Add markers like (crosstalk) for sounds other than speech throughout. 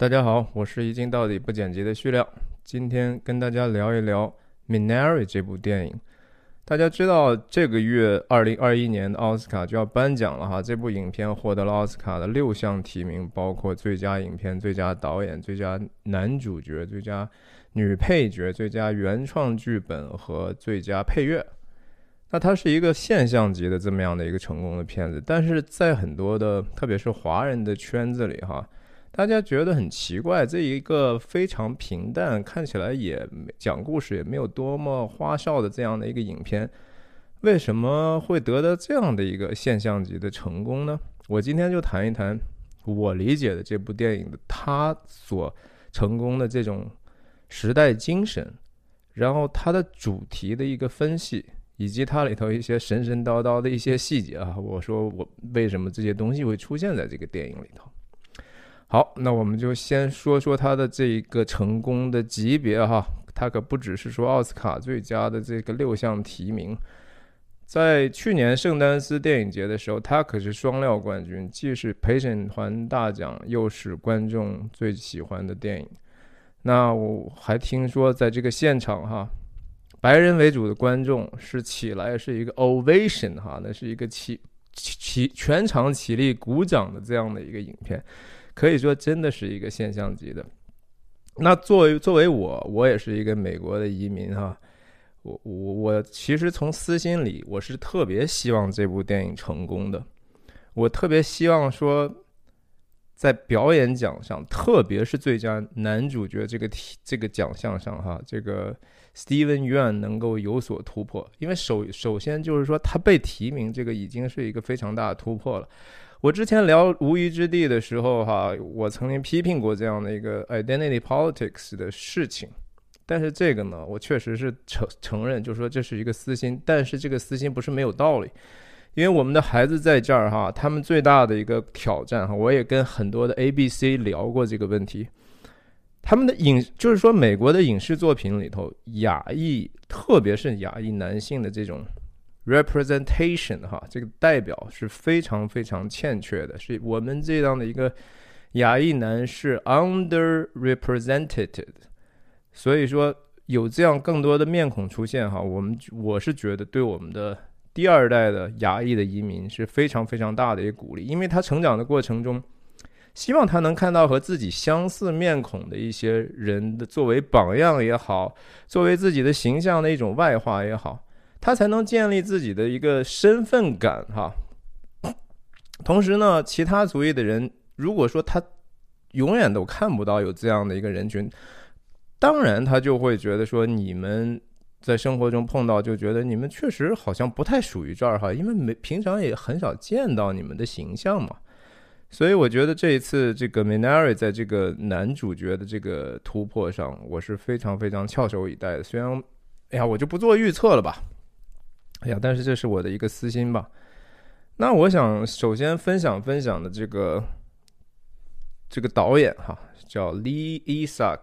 大家好，我是一镜到底不剪辑的旭亮，今天跟大家聊一聊《Minari》这部电影。大家知道，这个月二零二一年的奥斯卡就要颁奖了哈，这部影片获得了奥斯卡的六项提名，包括最佳影片、最佳导演、最佳男主角、最佳女配角、最佳原创剧本和最佳配乐。那它是一个现象级的这么样的一个成功的片子，但是在很多的，特别是华人的圈子里哈。大家觉得很奇怪，这一个非常平淡，看起来也讲故事也没有多么花哨的这样的一个影片，为什么会得到这样的一个现象级的成功呢？我今天就谈一谈我理解的这部电影的它所成功的这种时代精神，然后它的主题的一个分析，以及它里头一些神神叨叨的一些细节啊。我说我为什么这些东西会出现在这个电影里头？好，那我们就先说说它的这个成功的级别哈，它可不只是说奥斯卡最佳的这个六项提名，在去年圣丹斯电影节的时候，它可是双料冠军，既是陪审团大奖，又是观众最喜欢的电影。那我还听说，在这个现场哈，白人为主的观众是起来是一个 ovation 哈，那是一个起起全场起立鼓掌的这样的一个影片。可以说真的是一个现象级的。那作为作为我，我也是一个美国的移民哈。我我我其实从私心里，我是特别希望这部电影成功的。我特别希望说，在表演奖上，特别是最佳男主角这个题这个奖项上哈，这个 Steven Yeun 能够有所突破。因为首首先就是说，他被提名这个已经是一个非常大的突破了。我之前聊《无鱼之地》的时候，哈，我曾经批评过这样的一个 identity politics 的事情，但是这个呢，我确实是承承认，就是说这是一个私心，但是这个私心不是没有道理，因为我们的孩子在这儿，哈，他们最大的一个挑战，哈，我也跟很多的 A、B、C 聊过这个问题，他们的影，就是说美国的影视作品里头，亚裔，特别是亚裔男性的这种。Representation 哈，这个代表是非常非常欠缺的，是我们这样的一个亚裔男是 underrepresented，所以说有这样更多的面孔出现哈，我们我是觉得对我们的第二代的亚裔的移民是非常非常大的一个鼓励，因为他成长的过程中，希望他能看到和自己相似面孔的一些人的作为榜样也好，作为自己的形象的一种外化也好。他才能建立自己的一个身份感，哈。同时呢，其他族裔的人，如果说他永远都看不到有这样的一个人群，当然他就会觉得说，你们在生活中碰到，就觉得你们确实好像不太属于这儿，哈，因为没平常也很少见到你们的形象嘛。所以我觉得这一次这个 Minari 在这个男主角的这个突破上，我是非常非常翘首以待的。虽然，哎呀，我就不做预测了吧。哎呀，但是这是我的一个私心吧。那我想首先分享分享的这个这个导演哈，叫 Lee Isaac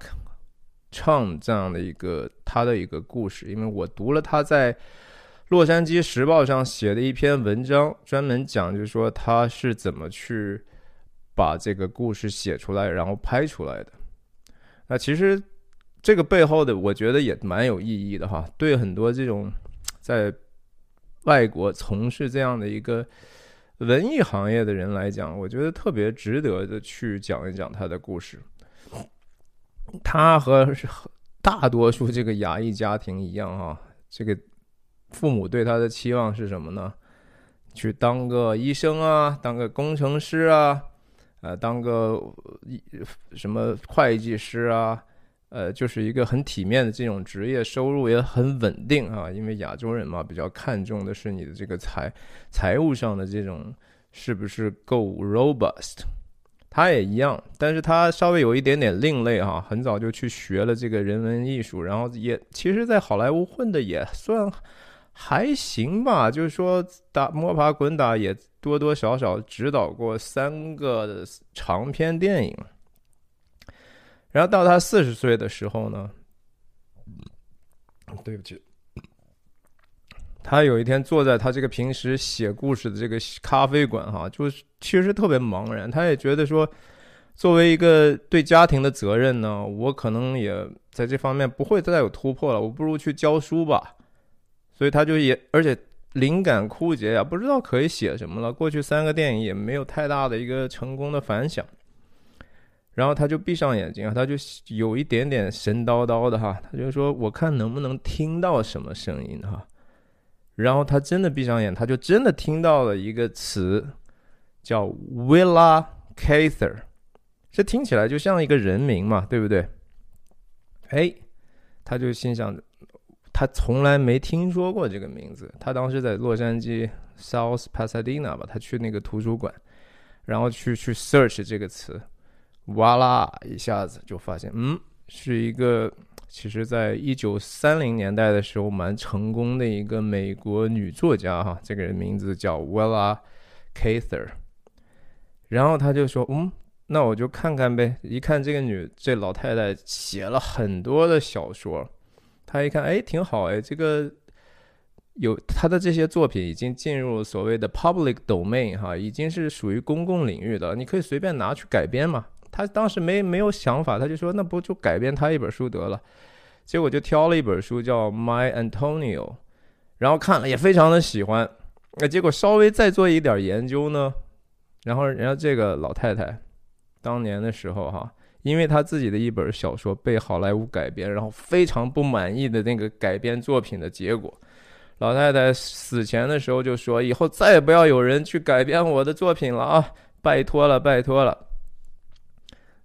Chung 这样的一个他的一个故事，因为我读了他在《洛杉矶时报》上写的一篇文章，专门讲就是说他是怎么去把这个故事写出来，然后拍出来的。那其实这个背后的，我觉得也蛮有意义的哈。对很多这种在外国从事这样的一个文艺行业的人来讲，我觉得特别值得的去讲一讲他的故事。他和大多数这个亚裔家庭一样啊，这个父母对他的期望是什么呢？去当个医生啊，当个工程师啊，呃，当个什么会计师啊。呃，就是一个很体面的这种职业，收入也很稳定啊。因为亚洲人嘛，比较看重的是你的这个财财务上的这种是不是够 robust。他也一样，但是他稍微有一点点另类哈，很早就去学了这个人文艺术，然后也其实，在好莱坞混的也算还行吧。就是说打摸爬滚打，也多多少少指导过三个长篇电影。然后到他四十岁的时候呢，对不起，他有一天坐在他这个平时写故事的这个咖啡馆哈，就是其实特别茫然。他也觉得说，作为一个对家庭的责任呢，我可能也在这方面不会再有突破了。我不如去教书吧。所以他就也，而且灵感枯竭呀，不知道可以写什么了。过去三个电影也没有太大的一个成功的反响。然后他就闭上眼睛啊，他就有一点点神叨叨的哈，他就说：“我看能不能听到什么声音哈。”然后他真的闭上眼，他就真的听到了一个词，叫 Willa Cather。这听起来就像一个人名嘛，对不对？哎，他就心想，他从来没听说过这个名字。他当时在洛杉矶 South Pasadena 吧，他去那个图书馆，然后去去 search 这个词，哇啦一下子就发现，嗯，是一个其实在一九三零年代的时候蛮成功的一个美国女作家哈，这个人名字叫 Willa Cather。然后他就说，嗯。那我就看看呗，一看这个女这老太太写了很多的小说，她一看，哎，挺好哎，这个有她的这些作品已经进入所谓的 public domain 哈，已经是属于公共领域的，你可以随便拿去改编嘛。他当时没没有想法，他就说那不就改编他一本书得了，结果就挑了一本书叫 My Antonio，然后看了也非常的喜欢，那结果稍微再做一点研究呢，然后人家这个老太太。当年的时候，哈，因为他自己的一本小说被好莱坞改编，然后非常不满意的那个改编作品的结果，老太太死前的时候就说：“以后再也不要有人去改编我的作品了啊，拜托了，拜托了。”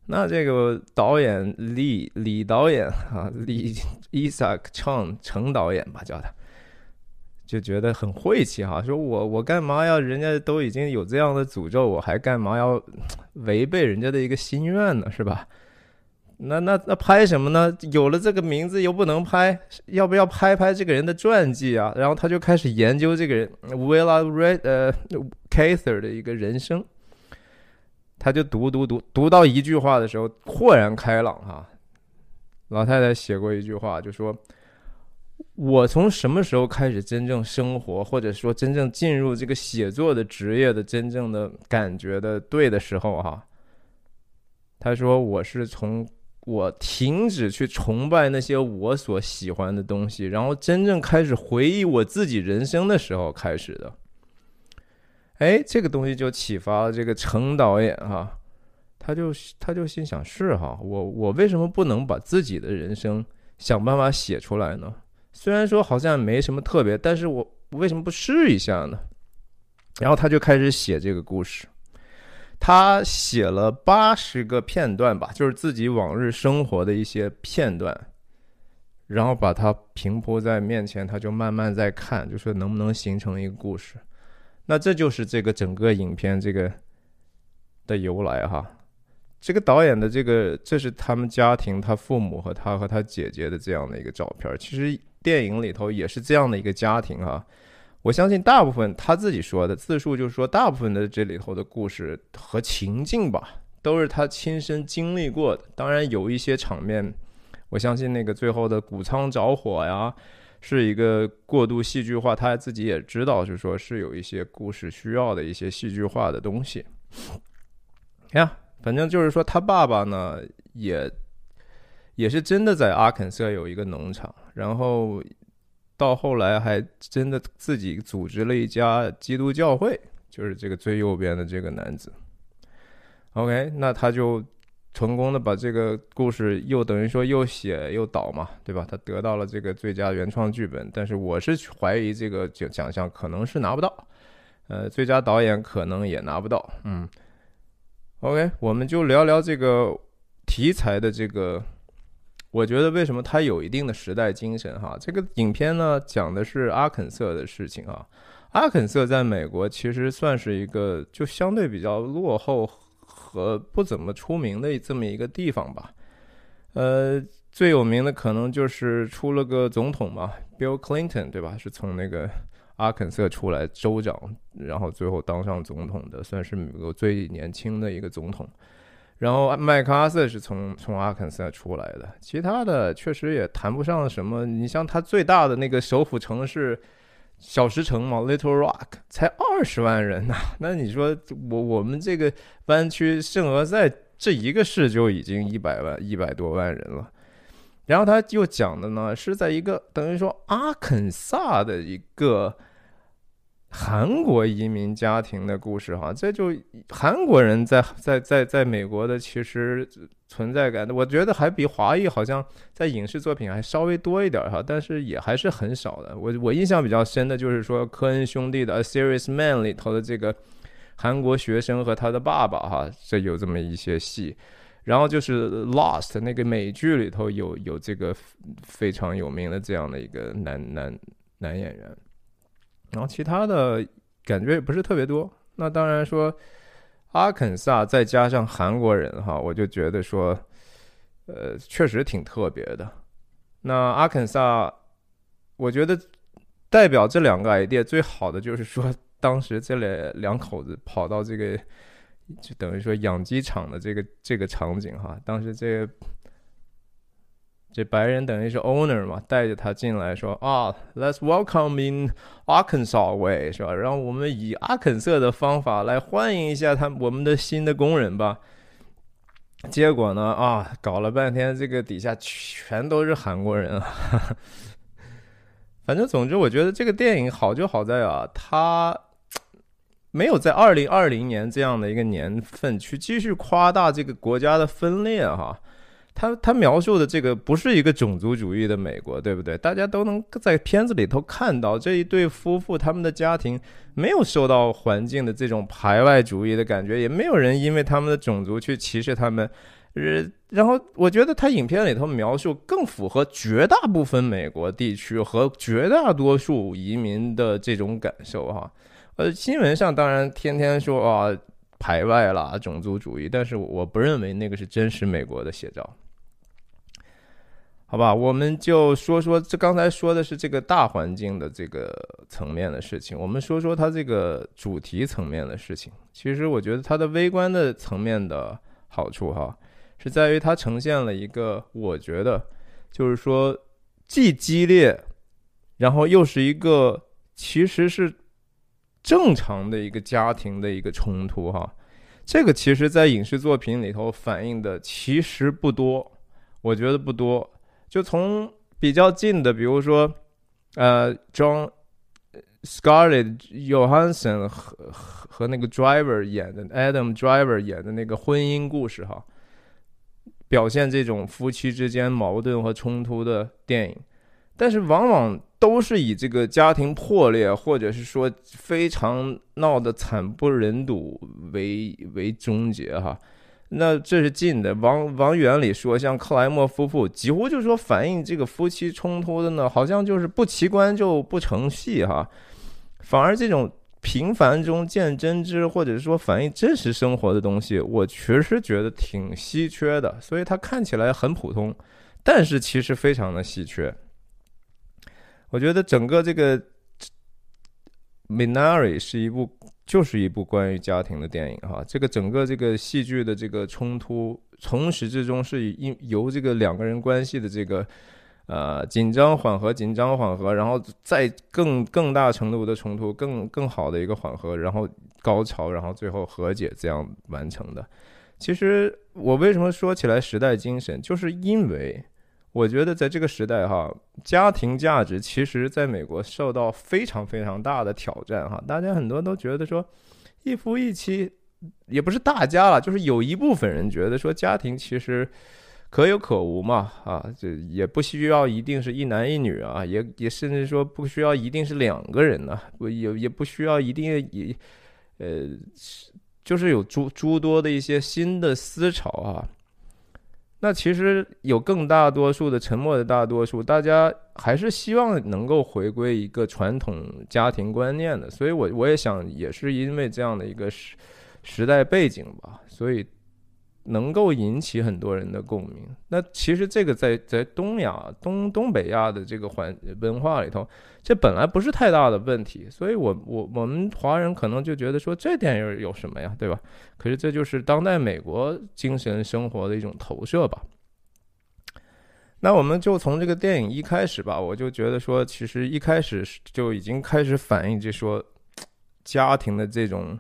那这个导演李李导演啊，李伊萨克唱程导演吧，叫他。就觉得很晦气哈，说我我干嘛要人家都已经有这样的诅咒，我还干嘛要违背人家的一个心愿呢？是吧？那那那拍什么呢？有了这个名字又不能拍，要不要拍拍这个人的传记啊？然后他就开始研究这个人 Willa Red 呃 Cather 的一个人生，他就读读读读到一句话的时候豁然开朗哈。老太太写过一句话，就说。我从什么时候开始真正生活，或者说真正进入这个写作的职业的真正的感觉的对的时候哈？他说我是从我停止去崇拜那些我所喜欢的东西，然后真正开始回忆我自己人生的时候开始的。哎，这个东西就启发了这个程导演哈，他就他就心想是哈，我我为什么不能把自己的人生想办法写出来呢？虽然说好像没什么特别，但是我为什么不试一下呢？然后他就开始写这个故事，他写了八十个片段吧，就是自己往日生活的一些片段，然后把它平铺在面前，他就慢慢在看，就说能不能形成一个故事。那这就是这个整个影片这个的由来哈。这个导演的这个，这是他们家庭，他父母和他和他姐姐的这样的一个照片，其实。电影里头也是这样的一个家庭啊，我相信大部分他自己说的自述就是说，大部分的这里头的故事和情境吧，都是他亲身经历过的。当然有一些场面，我相信那个最后的谷仓着火呀，是一个过度戏剧化，他自己也知道，就是说是有一些故事需要的一些戏剧化的东西。呀，反正就是说他爸爸呢也。也是真的在阿肯色有一个农场，然后到后来还真的自己组织了一家基督教会，就是这个最右边的这个男子。OK，那他就成功的把这个故事又等于说又写又导嘛，对吧？他得到了这个最佳原创剧本，但是我是怀疑这个奖奖项可能是拿不到，呃，最佳导演可能也拿不到。嗯，OK，我们就聊聊这个题材的这个。我觉得为什么它有一定的时代精神哈？这个影片呢讲的是阿肯色的事情啊。阿肯色在美国其实算是一个就相对比较落后和不怎么出名的这么一个地方吧。呃，最有名的可能就是出了个总统嘛，Bill Clinton 对吧？是从那个阿肯色出来州长，然后最后当上总统的，算是美国最年轻的一个总统。然后麦克阿瑟是从从阿肯色出来的，其他的确实也谈不上什么。你像他最大的那个首府城市小石城嘛，Little Rock 才二十万人呐。(laughs) 那你说我我们这个湾区圣何塞这一个市就已经一百万一百多万人了。然后他又讲的呢，是在一个等于说阿肯萨的一个。韩国移民家庭的故事哈，这就韩国人在在在在美国的其实存在感，我觉得还比华裔好像在影视作品还稍微多一点哈，但是也还是很少的。我我印象比较深的就是说科恩兄弟的《A Serious Man》里头的这个韩国学生和他的爸爸哈，这有这么一些戏。然后就是《Lost》那个美剧里头有有这个非常有名的这样的一个男男男演员。然后其他的感觉也不是特别多。那当然说，阿肯萨再加上韩国人哈，我就觉得说，呃，确实挺特别的。那阿肯萨，我觉得代表这两个 idea 最好的就是说，当时这两两口子跑到这个，就等于说养鸡场的这个这个场景哈，当时这。这白人等于是 owner 嘛，带着他进来说啊，Let's welcome in Arkansas way 是吧？让我们以阿肯色的方法来欢迎一下他我们的新的工人吧。结果呢啊，搞了半天，这个底下全都是韩国人啊。(laughs) 反正总之，我觉得这个电影好就好在啊，它没有在二零二零年这样的一个年份去继续夸大这个国家的分裂哈。他他描述的这个不是一个种族主义的美国，对不对？大家都能在片子里头看到这一对夫妇，他们的家庭没有受到环境的这种排外主义的感觉，也没有人因为他们的种族去歧视他们。呃，然后我觉得他影片里头描述更符合绝大部分美国地区和绝大多数移民的这种感受哈。呃，新闻上当然天天说啊排外啦、种族主义，但是我不认为那个是真实美国的写照。好吧，我们就说说这刚才说的是这个大环境的这个层面的事情，我们说说它这个主题层面的事情。其实我觉得它的微观的层面的好处哈，是在于它呈现了一个我觉得就是说既激烈，然后又是一个其实是正常的一个家庭的一个冲突哈。这个其实在影视作品里头反映的其实不多，我觉得不多。就从比较近的，比如说，呃，John Scarlett Johansson 和和那个 Driver 演的 Adam Driver 演的那个婚姻故事哈，表现这种夫妻之间矛盾和冲突的电影，但是往往都是以这个家庭破裂或者是说非常闹得惨不忍睹为为终结哈。那这是近的，往往远里说，像克莱默夫妇，几乎就是说反映这个夫妻冲突的呢，好像就是不奇观就不成戏哈。反而这种平凡中见真知，或者说反映真实生活的东西，我确实觉得挺稀缺的。所以它看起来很普通，但是其实非常的稀缺。我觉得整个这个《Minari》是一部。就是一部关于家庭的电影哈，这个整个这个戏剧的这个冲突，从始至终是因由这个两个人关系的这个呃紧张缓和、紧张缓和，然后再更更大程度的冲突，更更好的一个缓和，然后高潮，然后最后和解这样完成的。其实我为什么说起来时代精神，就是因为。我觉得在这个时代，哈，家庭价值其实在美国受到非常非常大的挑战，哈。大家很多都觉得说，一夫一妻，也不是大家了，就是有一部分人觉得说，家庭其实可有可无嘛，啊，这也不需要一定是一男一女啊，也也甚至说不需要一定是两个人呢，不也也不需要一定也，呃，就是有诸诸多的一些新的思潮啊。那其实有更大多数的沉默的大多数，大家还是希望能够回归一个传统家庭观念的，所以我我也想，也是因为这样的一个时时代背景吧，所以。能够引起很多人的共鸣。那其实这个在在东亚、东东北亚的这个环文化里头，这本来不是太大的问题。所以，我我我们华人可能就觉得说，这电影有什么呀，对吧？可是这就是当代美国精神生活的一种投射吧。那我们就从这个电影一开始吧，我就觉得说，其实一开始就已经开始反映，就说家庭的这种。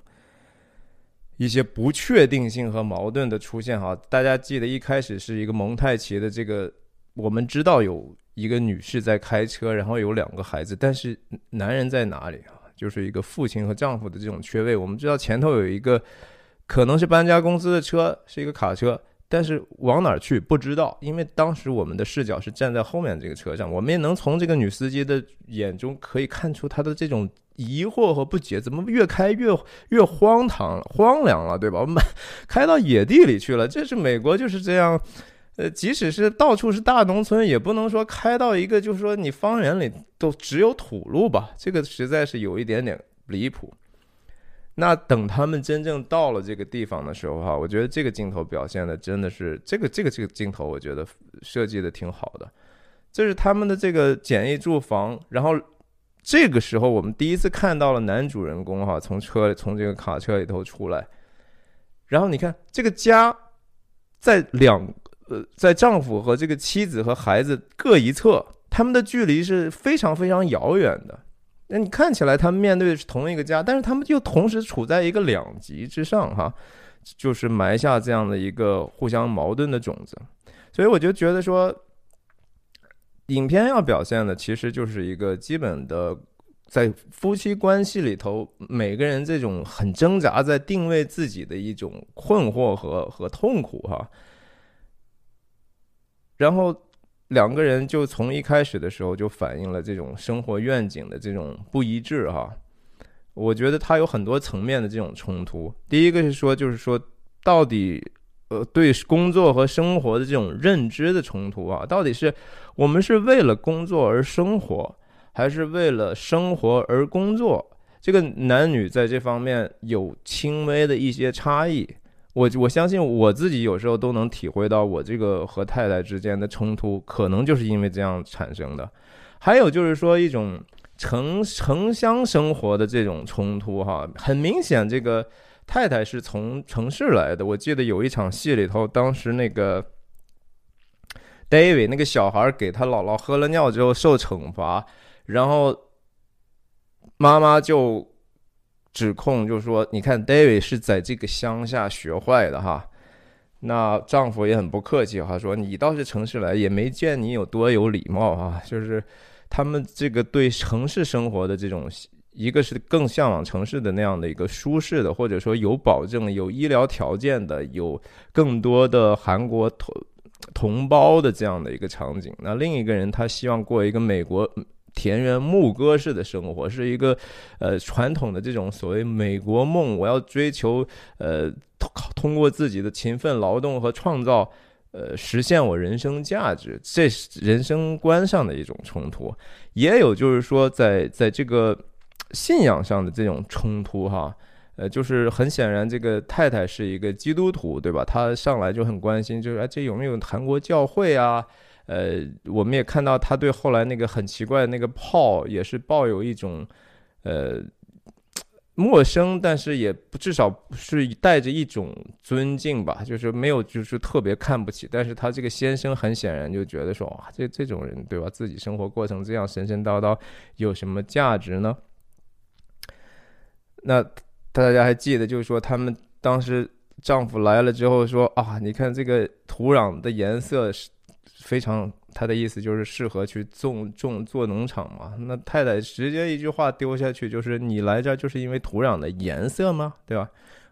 一些不确定性和矛盾的出现哈。大家记得一开始是一个蒙太奇的这个，我们知道有一个女士在开车，然后有两个孩子，但是男人在哪里啊？就是一个父亲和丈夫的这种缺位。我们知道前头有一个可能是搬家公司的车，是一个卡车。但是往哪儿去不知道，因为当时我们的视角是站在后面这个车上，我们也能从这个女司机的眼中可以看出她的这种疑惑和不解，怎么越开越越荒唐、荒凉了，对吧？我们 (laughs) 开到野地里去了，这是美国就是这样，呃，即使是到处是大农村，也不能说开到一个就是说你方圆里都只有土路吧，这个实在是有一点点离谱。那等他们真正到了这个地方的时候，哈，我觉得这个镜头表现的真的是这个这个这个镜头，我觉得设计的挺好的。这是他们的这个简易住房，然后这个时候我们第一次看到了男主人公哈，从车从这个卡车里头出来，然后你看这个家在两呃在丈夫和这个妻子和孩子各一侧，他们的距离是非常非常遥远的。那你看起来他们面对的是同一个家，但是他们又同时处在一个两极之上，哈，就是埋下这样的一个互相矛盾的种子。所以我就觉得说，影片要表现的其实就是一个基本的，在夫妻关系里头，每个人这种很挣扎在定位自己的一种困惑和和痛苦，哈，然后。两个人就从一开始的时候就反映了这种生活愿景的这种不一致哈，我觉得他有很多层面的这种冲突。第一个是说，就是说到底，呃，对工作和生活的这种认知的冲突啊，到底是我们是为了工作而生活，还是为了生活而工作？这个男女在这方面有轻微的一些差异。我我相信我自己有时候都能体会到，我这个和太太之间的冲突，可能就是因为这样产生的。还有就是说，一种城城乡生活的这种冲突，哈，很明显，这个太太是从城市来的。我记得有一场戏里头，当时那个 David 那个小孩给他姥姥喝了尿之后受惩罚，然后妈妈就。指控就是说，你看，David 是在这个乡下学坏的哈。那丈夫也很不客气哈，说你倒是城市来，也没见你有多有礼貌啊。就是他们这个对城市生活的这种，一个是更向往城市的那样的一个舒适的，或者说有保证、有医疗条件的、有更多的韩国同同胞的这样的一个场景。那另一个人他希望过一个美国。田园牧歌式的生活是一个，呃，传统的这种所谓美国梦。我要追求，呃，通通过自己的勤奋劳动和创造，呃，实现我人生价值。这是人生观上的一种冲突，也有就是说，在在这个信仰上的这种冲突，哈，呃，就是很显然，这个太太是一个基督徒，对吧？她上来就很关心，就是哎，这有没有韩国教会啊？呃，我们也看到他对后来那个很奇怪的那个炮也是抱有一种，呃，陌生，但是也不至少是带着一种尊敬吧，就是没有就是特别看不起。但是他这个先生很显然就觉得说，哇，这这种人对吧？自己生活过成这样神神叨叨，有什么价值呢？那大家还记得，就是说他们当时丈夫来了之后说啊，你看这个土壤的颜色是。非常，他的意思就是适合去种种做农场嘛。那太太直接一句话丢下去，就是你来这儿就是因为土壤的颜色吗？对吧？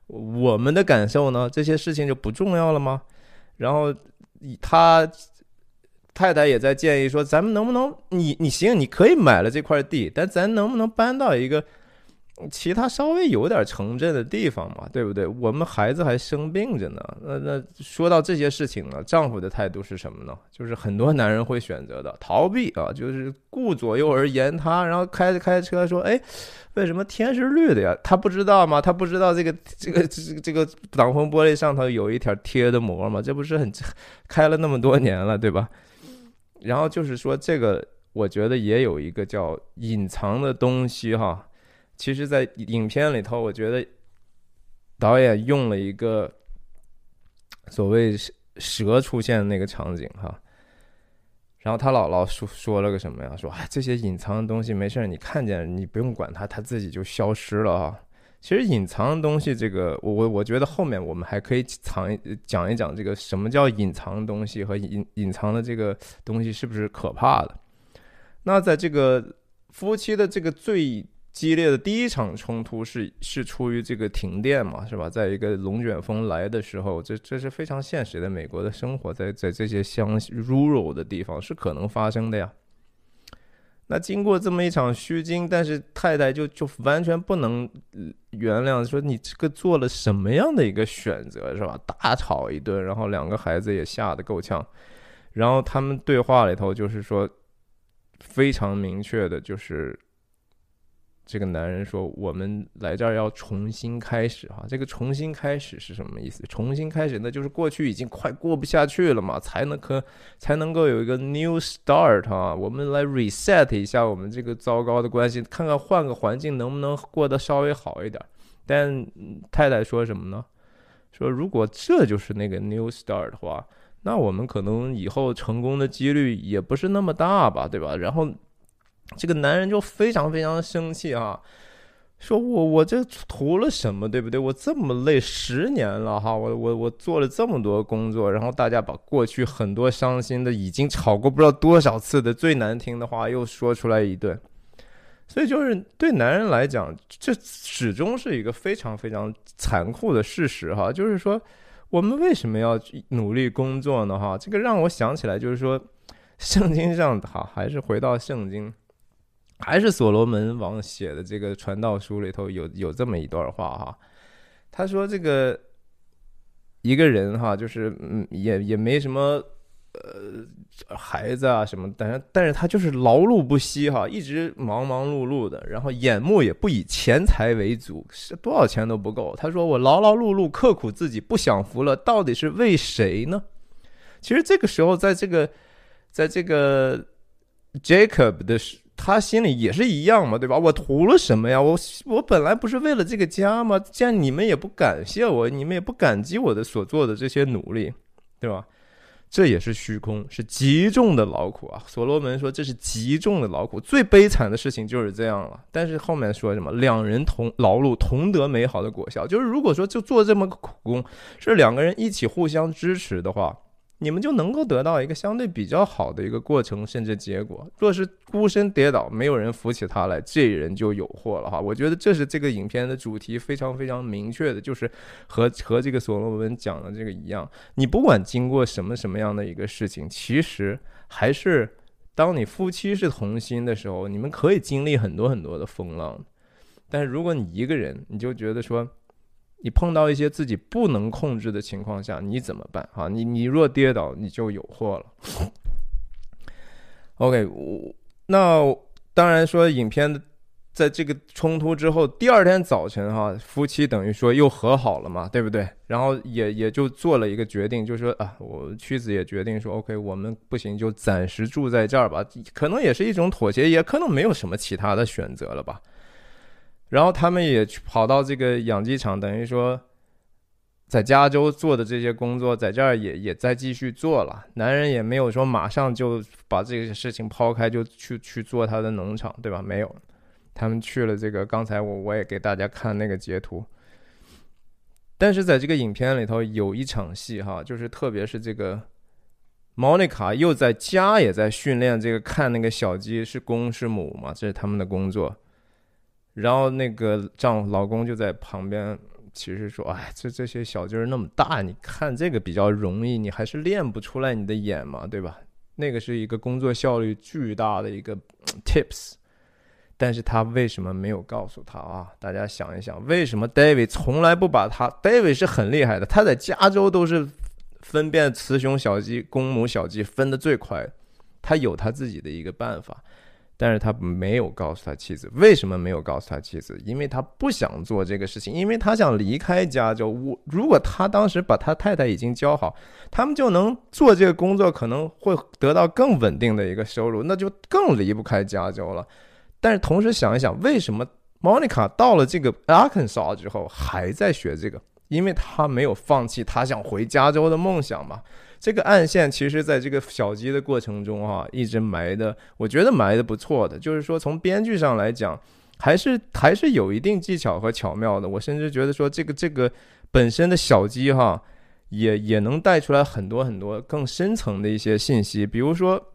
我们的感受呢？这些事情就不重要了吗？然后他太太也在建议说，咱们能不能，你你行，你可以买了这块地，但咱能不能搬到一个？其他稍微有点城镇的地方嘛，对不对？我们孩子还生病着呢。那那说到这些事情呢，丈夫的态度是什么呢？就是很多男人会选择的 (laughs) 逃避啊，就是顾左右而言他，然后开着开车说：“哎，为什么天是绿的呀？”他不知道吗？他不知道这个这个这个这个挡风玻璃上头有一条贴的膜吗？这不是很 (laughs) 开了那么多年了，对吧？然后就是说这个，我觉得也有一个叫隐藏的东西哈。其实，在影片里头，我觉得导演用了一个所谓蛇出现的那个场景哈，然后他姥姥说说了个什么呀？说哎，这些隐藏的东西没事你看见你不用管它，它自己就消失了啊。其实隐藏的东西，这个我我我觉得后面我们还可以藏讲一讲这个什么叫隐藏的东西和隐隐藏的这个东西是不是可怕的。那在这个夫妻的这个最激烈的第一场冲突是是出于这个停电嘛，是吧？在一个龙卷风来的时候，这这是非常现实的美国的生活，在在这些乡 rural 的地方是可能发生的呀。那经过这么一场虚惊，但是太太就就完全不能原谅，说你这个做了什么样的一个选择，是吧？大吵一顿，然后两个孩子也吓得够呛，然后他们对话里头就是说非常明确的，就是。这个男人说：“我们来这儿要重新开始，哈，这个重新开始是什么意思？重新开始，那就是过去已经快过不下去了嘛，才能可才能够有一个 new start 哈。我们来 reset 一下我们这个糟糕的关系，看看换个环境能不能过得稍微好一点。但太太说什么呢？说如果这就是那个 new start 的话，那我们可能以后成功的几率也不是那么大吧，对吧？然后。”这个男人就非常非常生气啊，说我我这图了什么，对不对？我这么累十年了哈，我我我做了这么多工作，然后大家把过去很多伤心的、已经吵过不知道多少次的最难听的话又说出来一顿，所以就是对男人来讲，这始终是一个非常非常残酷的事实哈。就是说，我们为什么要努力工作呢？哈，这个让我想起来，就是说，圣经上哈，还是回到圣经。还是所罗门王写的这个传道书里头有有这么一段话哈，他说这个一个人哈，就是嗯也也没什么呃孩子啊什么，但是但是他就是劳碌不息哈，一直忙忙碌碌的，然后眼目也不以钱财为主，是多少钱都不够。他说我劳劳碌碌，刻苦自己，不享福了，到底是为谁呢？其实这个时候，在这个在这个 Jacob 的。他心里也是一样嘛，对吧？我图了什么呀？我我本来不是为了这个家吗？既然你们也不感谢我，你们也不感激我的所做的这些努力，对吧？这也是虚空，是极重的劳苦啊！所罗门说这是极重的劳苦，最悲惨的事情就是这样了。但是后面说什么？两人同劳碌，同得美好的果效。就是如果说就做这么个苦工，是两个人一起互相支持的话。你们就能够得到一个相对比较好的一个过程，甚至结果。若是孤身跌倒，没有人扶起他来，这人就有祸了哈。我觉得这是这个影片的主题，非常非常明确的，就是和和这个所罗门讲的这个一样。你不管经过什么什么样的一个事情，其实还是当你夫妻是同心的时候，你们可以经历很多很多的风浪。但是如果你一个人，你就觉得说。你碰到一些自己不能控制的情况下，你怎么办？哈，你你若跌倒，你就有祸了。OK，我那当然说，影片在这个冲突之后，第二天早晨，哈，夫妻等于说又和好了嘛，对不对？然后也也就做了一个决定，就是说啊，我妻子也决定说，OK，我们不行，就暂时住在这儿吧。可能也是一种妥协，也可能没有什么其他的选择了吧。然后他们也去跑到这个养鸡场，等于说，在加州做的这些工作，在这儿也也在继续做了。男人也没有说马上就把这个事情抛开，就去去做他的农场，对吧？没有，他们去了这个。刚才我我也给大家看那个截图。但是在这个影片里头有一场戏哈，就是特别是这个莫妮卡又在家也在训练这个看那个小鸡是公是母嘛，这是他们的工作。然后那个丈夫老公就在旁边，其实说：“哎，这这些小鸡儿那么大，你看这个比较容易，你还是练不出来你的眼嘛，对吧？那个是一个工作效率巨大的一个 tips。但是他为什么没有告诉他啊？大家想一想，为什么 David 从来不把他？David 是很厉害的，他在加州都是分辨雌雄小鸡、公母小鸡分的最快，他有他自己的一个办法。”但是他没有告诉他妻子，为什么没有告诉他妻子？因为他不想做这个事情，因为他想离开加州。我如果他当时把他太太已经教好，他们就能做这个工作，可能会得到更稳定的一个收入，那就更离不开加州了。但是同时想一想，为什么 Monica 到了这个 Arkansas 之后还在学这个？因为他没有放弃他想回加州的梦想嘛。这个暗线其实在这个小鸡的过程中哈，一直埋的，我觉得埋的不错的。就是说，从编剧上来讲，还是还是有一定技巧和巧妙的。我甚至觉得说，这个这个本身的小鸡哈，也也能带出来很多很多更深层的一些信息。比如说，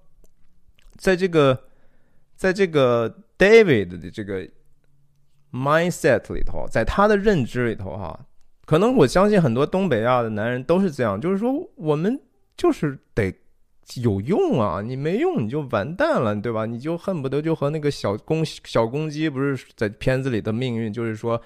在这个在这个 David 的这个 mindset 里头，在他的认知里头哈，可能我相信很多东北亚的男人都是这样，就是说我们就是得。有用啊！你没用你就完蛋了，对吧？你就恨不得就和那个小公小公鸡不是在片子里的命运，就是说，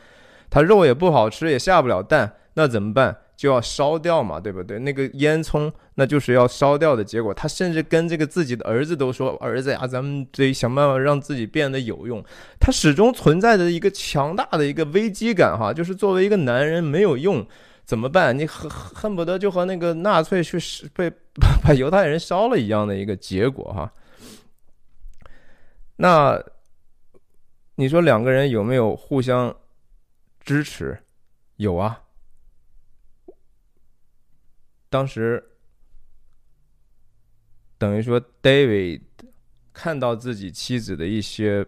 它肉也不好吃，也下不了蛋，那怎么办？就要烧掉嘛，对不对？那个烟囱那就是要烧掉的结果。他甚至跟这个自己的儿子都说：“儿子呀，咱们得想办法让自己变得有用。”他始终存在着一个强大的一个危机感，哈，就是作为一个男人没有用。怎么办？你恨恨不得就和那个纳粹去被 (laughs) 把犹太人烧了一样的一个结果哈。那你说两个人有没有互相支持？有啊。当时等于说，David 看到自己妻子的一些。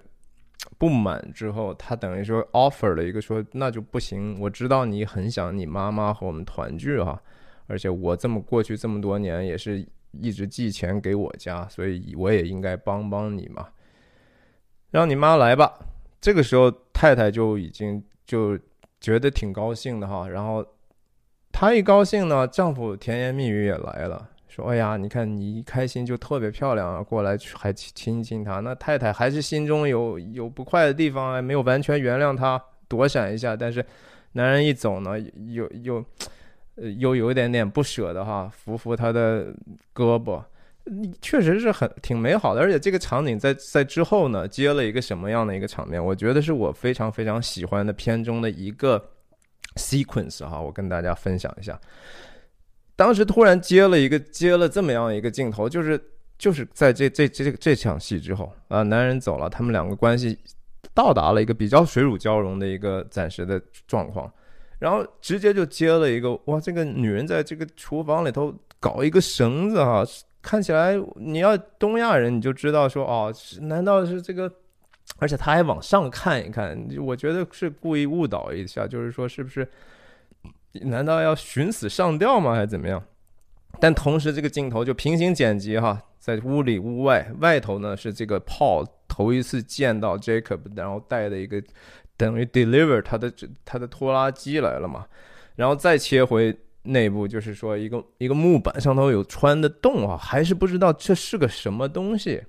不满之后，他等于说 offer 了一个说，那就不行。我知道你很想你妈妈和我们团聚哈，而且我这么过去这么多年也是一直寄钱给我家，所以我也应该帮帮你嘛。让你妈来吧。这个时候太太就已经就觉得挺高兴的哈，然后她一高兴呢，丈夫甜言蜜语也来了。说哎呀，你看你一开心就特别漂亮啊，过来还亲亲她。那太太还是心中有有不快的地方，没有完全原谅他，躲闪一下。但是男人一走呢，又又又有一点点不舍的哈，扶扶他的胳膊，确实是很挺美好的。而且这个场景在在之后呢，接了一个什么样的一个场面？我觉得是我非常非常喜欢的片中的一个 sequence 哈，我跟大家分享一下。当时突然接了一个接了这么样一个镜头，就是就是在这这这这场戏之后啊，男人走了，他们两个关系到达了一个比较水乳交融的一个暂时的状况，然后直接就接了一个哇，这个女人在这个厨房里头搞一个绳子哈，看起来你要东亚人你就知道说哦，难道是这个？而且他还往上看一看，我觉得是故意误导一下，就是说是不是？难道要寻死上吊吗？还是怎么样？但同时，这个镜头就平行剪辑哈，在屋里屋外，外头呢是这个 Paul 头一次见到 Jacob，然后带的一个等于 deliver 他的他的拖拉机来了嘛，然后再切回内部，就是说一个一个木板上头有穿的洞啊，还是不知道这是个什么东西。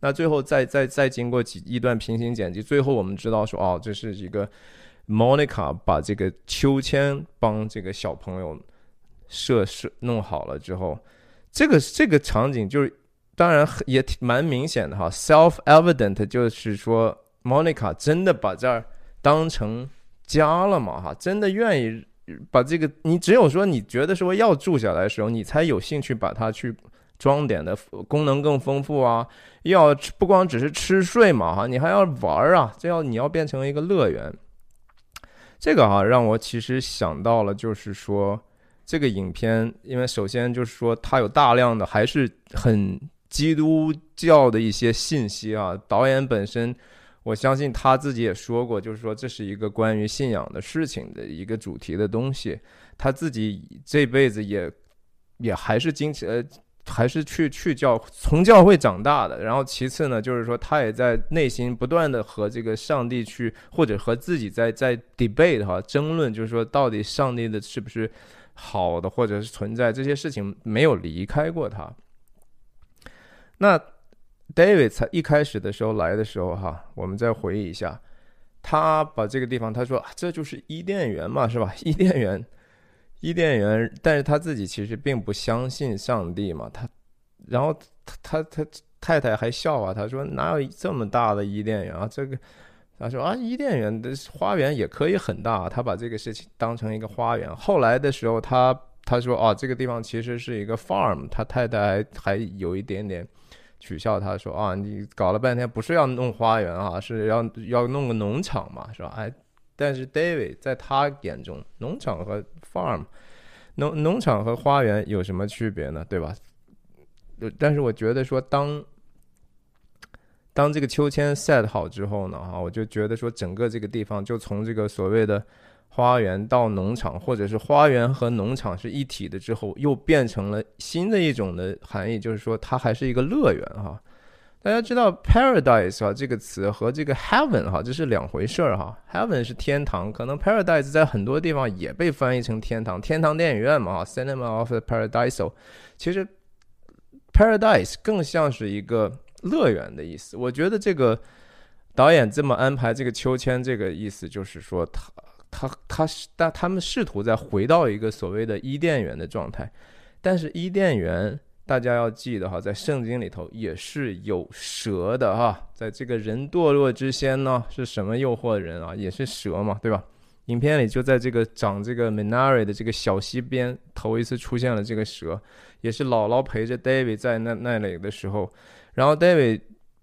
那最后再再再经过几一段平行剪辑，最后我们知道说哦，这是一个。Monica 把这个秋千帮这个小朋友设设弄好了之后，这个这个场景就是当然也挺蛮明显的哈，self evident 就是说 Monica 真的把这儿当成家了嘛哈，真的愿意把这个你只有说你觉得说要住下来的时候，你才有兴趣把它去装点的功能更丰富啊，要不光只是吃睡嘛哈，你还要玩啊，这要你要变成一个乐园。这个哈让我其实想到了，就是说这个影片，因为首先就是说它有大量的还是很基督教的一些信息啊。导演本身，我相信他自己也说过，就是说这是一个关于信仰的事情的一个主题的东西。他自己这辈子也也还是经呃。还是去去教从教会长大的，然后其次呢，就是说他也在内心不断的和这个上帝去，或者和自己在在 debate 哈争论，就是说到底上帝的是不是好的，或者是存在这些事情没有离开过他。那 David 才一开始的时候来的时候哈，我们再回忆一下，他把这个地方他说这就是伊甸园嘛，是吧？伊甸园。伊甸园，但是他自己其实并不相信上帝嘛，他，然后他他他太太还笑话他说哪有这么大的伊甸园啊？这个他说啊，伊甸园的花园也可以很大，他把这个事情当成一个花园。后来的时候，他他说啊，这个地方其实是一个 farm，他太太还还有一点点取笑他说啊，你搞了半天不是要弄花园啊，是要要弄个农场嘛，是吧？哎。但是 David 在他眼中，农场和 farm，农农场和花园有什么区别呢？对吧？但是我觉得说，当当这个秋千 set 好之后呢，哈，我就觉得说整个这个地方就从这个所谓的花园到农场，或者是花园和农场是一体的之后，又变成了新的一种的含义，就是说它还是一个乐园哈。大家知道 paradise 啊这个词和这个 heaven 哈这是两回事儿哈。heaven 是天堂，可能 paradise 在很多地方也被翻译成天堂，天堂电影院嘛哈，cinema of the paradise。其实 paradise 更像是一个乐园的意思。我觉得这个导演这么安排这个秋千，这个意思就是说他他他是但他们试图在回到一个所谓的伊甸园的状态，但是伊甸园。大家要记得哈，在圣经里头也是有蛇的哈，在这个人堕落之先呢，是什么诱惑人啊？也是蛇嘛，对吧？影片里就在这个长这个 Minari 的这个小溪边，头一次出现了这个蛇，也是姥姥陪着 David 在那那里的时候，然后 David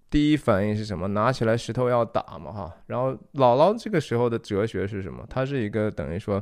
第一反应是什么？拿起来石头要打嘛哈，然后姥姥这个时候的哲学是什么？他是一个等于说。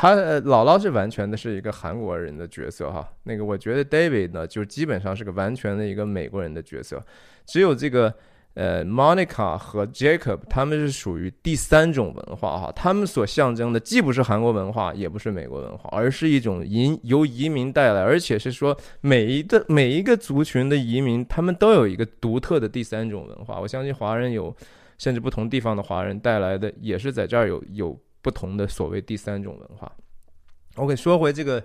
他姥姥是完全的是一个韩国人的角色哈，那个我觉得 David 呢，就基本上是个完全的一个美国人的角色，只有这个呃 Monica 和 Jacob 他们是属于第三种文化哈，他们所象征的既不是韩国文化，也不是美国文化，而是一种移由移民带来，而且是说每一个每一个族群的移民，他们都有一个独特的第三种文化。我相信华人有，甚至不同地方的华人带来的，也是在这儿有有。不同的所谓第三种文化。OK，说回这个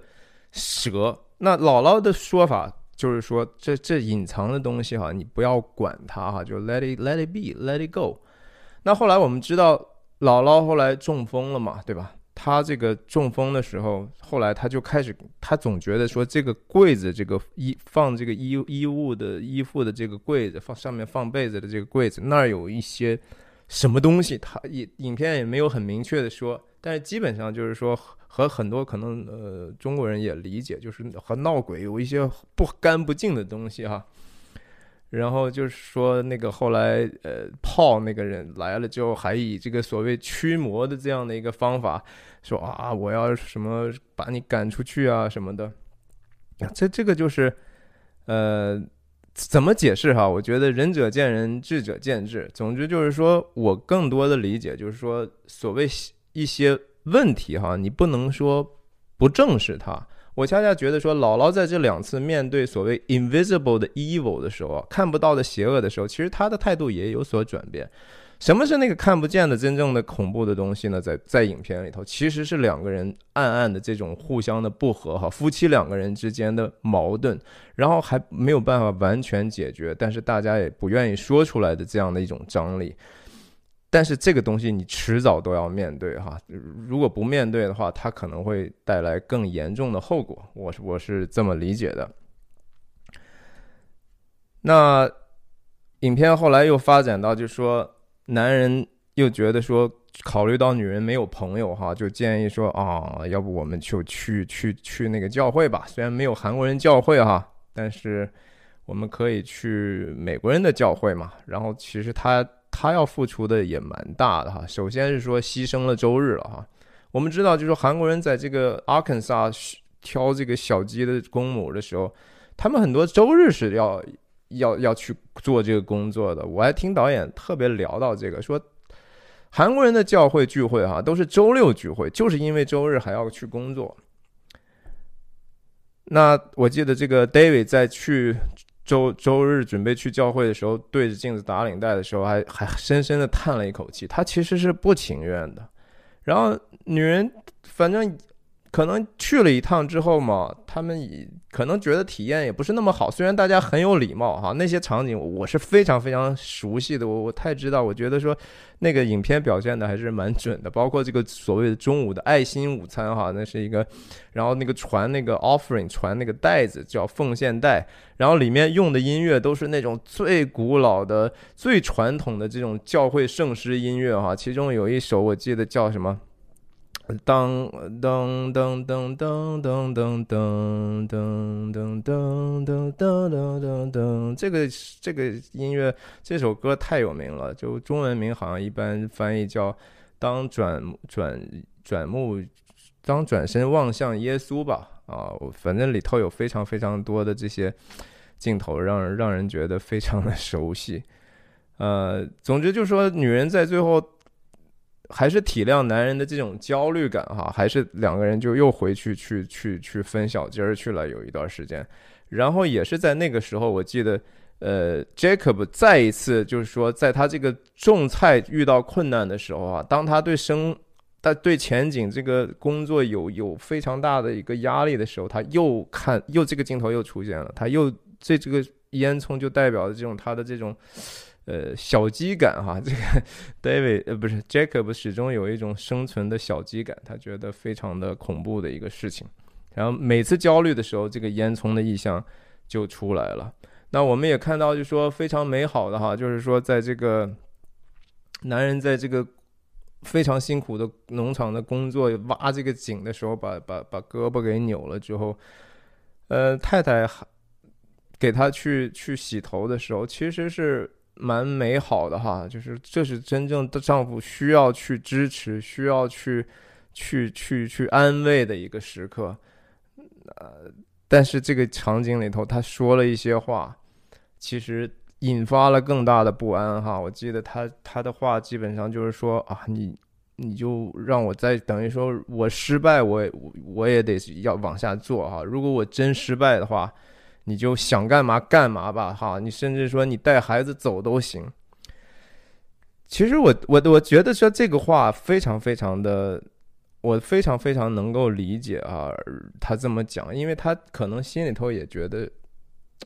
蛇，那姥姥的说法就是说，这这隐藏的东西哈，你不要管它哈，就 let it let it be，let it go。那后来我们知道，姥姥后来中风了嘛，对吧？她这个中风的时候，后来她就开始，她总觉得说，这个柜子，这个衣放这个衣衣物的衣服的这个柜子，放上面放被子的这个柜子，那儿有一些。什么东西？他影影片也没有很明确的说，但是基本上就是说和很多可能呃中国人也理解，就是和闹鬼有一些不干不净的东西哈。然后就是说那个后来呃泡那个人来了之后，还以这个所谓驱魔的这样的一个方法，说啊我要什么把你赶出去啊什么的。这这个就是呃。怎么解释哈？我觉得仁者见仁，智者见智。总之就是说，我更多的理解就是说，所谓一些问题哈，你不能说不正视它。我恰恰觉得说，姥姥在这两次面对所谓 invisible 的 evil 的时候啊，看不到的邪恶的时候，其实她的态度也有所转变。什么是那个看不见的真正的恐怖的东西呢？在在影片里头，其实是两个人暗暗的这种互相的不和哈，夫妻两个人之间的矛盾，然后还没有办法完全解决，但是大家也不愿意说出来的这样的一种张力。但是这个东西你迟早都要面对哈，如果不面对的话，它可能会带来更严重的后果。我是我是这么理解的。那影片后来又发展到就说。男人又觉得说，考虑到女人没有朋友哈，就建议说啊，要不我们就去去去那个教会吧。虽然没有韩国人教会哈，但是我们可以去美国人的教会嘛。然后其实他他要付出的也蛮大的哈。首先是说牺牲了周日了哈。我们知道，就是韩国人在这个阿肯萨挑这个小鸡的公母的时候，他们很多周日是要。要要去做这个工作的，我还听导演特别聊到这个，说韩国人的教会聚会哈都是周六聚会，就是因为周日还要去工作。那我记得这个 David 在去周周日准备去教会的时候，对着镜子打领带的时候，还还深深的叹了一口气，他其实是不情愿的。然后女人反正。可能去了一趟之后嘛，他们也可能觉得体验也不是那么好。虽然大家很有礼貌哈，那些场景我是非常非常熟悉的，我我太知道。我觉得说那个影片表现的还是蛮准的，包括这个所谓的中午的爱心午餐哈，那是一个，然后那个传那个 offering 传那个袋子叫奉献袋，然后里面用的音乐都是那种最古老的、最传统的这种教会圣诗音乐哈。其中有一首我记得叫什么？当当当当当当当当当当当当当当，这个这个音乐这首歌太有名了，就中文名好像一般翻译叫“当转转转目，当转身望向耶稣吧”啊，反正里头有非常非常多的这些镜头，让让人觉得非常的熟悉。呃，总之就是说，女人在最后还是体谅男人的这种焦虑感哈，还是两个人就又回去去去去分小鸡儿去了，有一段时间。然后也是在那个时候，我记得，呃，Jacob 再一次就是说，在他这个种菜遇到困难的时候啊，当他对生，他对前景这个工作有有非常大的一个压力的时候，他又看又这个镜头又出现了，他又这这个烟囱就代表着这种他的这种，呃，小鸡感哈，(laughs) 这个 David 呃不是 Jacob 始终有一种生存的小鸡感，他觉得非常的恐怖的一个事情。然后每次焦虑的时候，这个烟囱的意象就出来了。那我们也看到，就说非常美好的哈，就是说在这个男人在这个非常辛苦的农场的工作挖这个井的时候，把把把胳膊给扭了之后，呃，太太给他去去洗头的时候，其实是蛮美好的哈。就是这是真正的丈夫需要去支持、需要去去去去安慰的一个时刻。呃，但是这个场景里头，他说了一些话，其实引发了更大的不安哈。我记得他他的话基本上就是说啊，你你就让我再等于说我失败，我我也得要往下做哈。如果我真失败的话，你就想干嘛干嘛吧哈。你甚至说你带孩子走都行。其实我我我觉得说这个话非常非常的。我非常非常能够理解啊，他这么讲，因为他可能心里头也觉得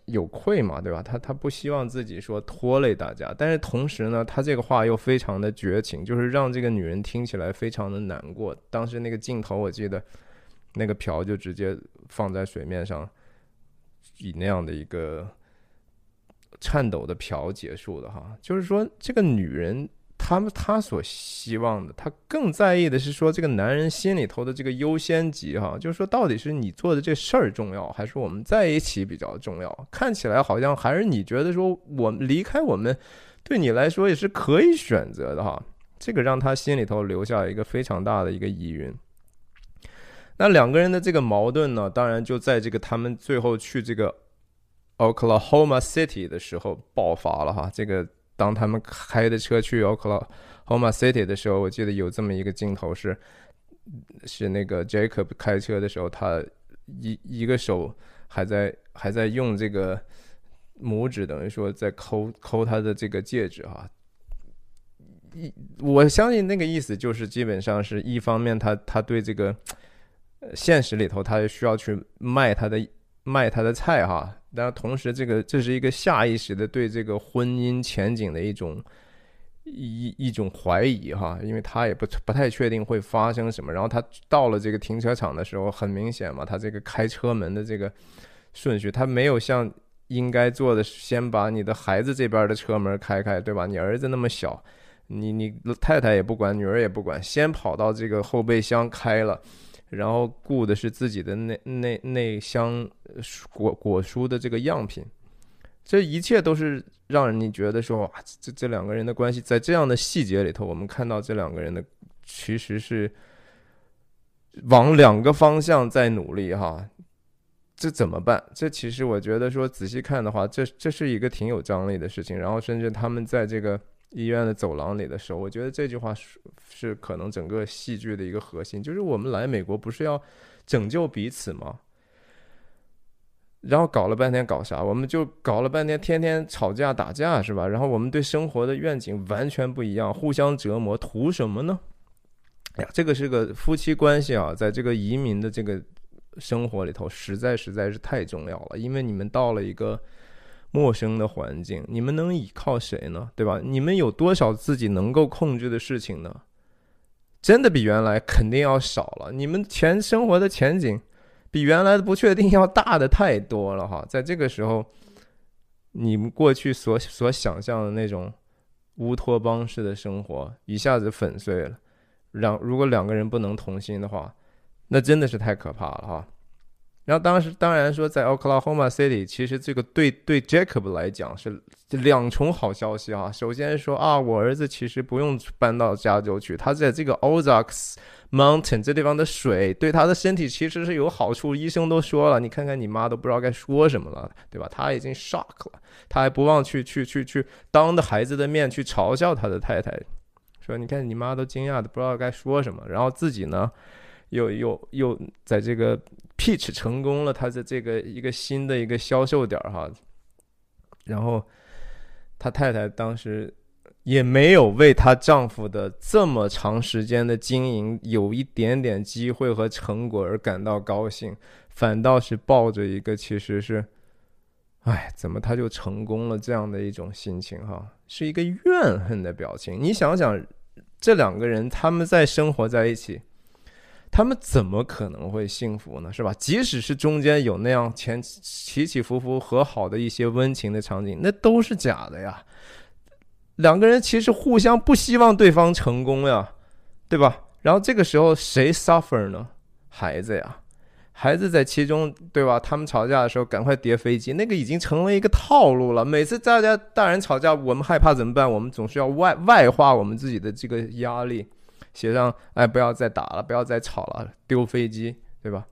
有愧嘛，对吧？他他不希望自己说拖累大家，但是同时呢，他这个话又非常的绝情，就是让这个女人听起来非常的难过。当时那个镜头，我记得那个瓢就直接放在水面上，以那样的一个颤抖的瓢结束的哈，就是说这个女人。他们他所希望的，她更在意的是说这个男人心里头的这个优先级哈，就是说到底是你做的这事儿重要，还是我们在一起比较重要？看起来好像还是你觉得说我离开我们，对你来说也是可以选择的哈。这个让他心里头留下一个非常大的一个疑云。那两个人的这个矛盾呢，当然就在这个他们最后去这个 Oklahoma City 的时候爆发了哈，这个。当他们开的车去 Oklahoma City 的时候，我记得有这么一个镜头是，是那个 Jacob 开车的时候，他一一个手还在还在用这个拇指，等于说在抠抠他的这个戒指哈。一我相信那个意思就是基本上是一方面，他他对这个现实里头，他需要去卖他的卖他的菜哈。但同时，这个这是一个下意识的对这个婚姻前景的一种一一种怀疑哈，因为他也不不太确定会发生什么。然后他到了这个停车场的时候，很明显嘛，他这个开车门的这个顺序，他没有像应该做的，先把你的孩子这边的车门开开，对吧？你儿子那么小，你你太太也不管，女儿也不管，先跑到这个后备箱开了。然后雇的是自己的那那那箱果果蔬的这个样品，这一切都是让你觉得说哇，这这两个人的关系在这样的细节里头，我们看到这两个人的其实是往两个方向在努力哈，这怎么办？这其实我觉得说仔细看的话，这这是一个挺有张力的事情。然后甚至他们在这个。医院的走廊里的时候，我觉得这句话是是可能整个戏剧的一个核心，就是我们来美国不是要拯救彼此吗？然后搞了半天搞啥？我们就搞了半天，天天吵架打架是吧？然后我们对生活的愿景完全不一样，互相折磨，图什么呢？哎呀，这个是个夫妻关系啊，在这个移民的这个生活里头，实在实在是太重要了，因为你们到了一个。陌生的环境，你们能依靠谁呢？对吧？你们有多少自己能够控制的事情呢？真的比原来肯定要少了。你们前生活的前景比原来的不确定要大的太多了哈。在这个时候，你们过去所所想象的那种乌托邦式的生活一下子粉碎了。两如果两个人不能同心的话，那真的是太可怕了哈。然后当时当然说，在 Oklahoma City，其实这个对对 Jacob 来讲是两重好消息啊。首先说啊，我儿子其实不用搬到加州去，他在这个 Ozarks mountain 这地方的水对他的身体其实是有好处，医生都说了。你看看你妈都不知道该说什么了，对吧？他已经 shock 了，他还不忘去去去去当着孩子的面去嘲笑他的太太，说你看你妈都惊讶的不知道该说什么，然后自己呢，又又又在这个 pitch 成功了他的这个一个新的一个销售点哈，然后他太太当时。也没有为她丈夫的这么长时间的经营有一点点机会和成果而感到高兴，反倒是抱着一个其实是，哎，怎么他就成功了这样的一种心情哈，是一个怨恨的表情。你想想，这两个人他们在生活在一起，他们怎么可能会幸福呢？是吧？即使是中间有那样前起起伏伏和好的一些温情的场景，那都是假的呀。两个人其实互相不希望对方成功呀，对吧？然后这个时候谁 suffer 呢？孩子呀，孩子在其中，对吧？他们吵架的时候赶快叠飞机，那个已经成为一个套路了。每次大家大人吵架，我们害怕怎么办？我们总是要外外化我们自己的这个压力，写上哎不要再打了，不要再吵了，丢飞机，对吧？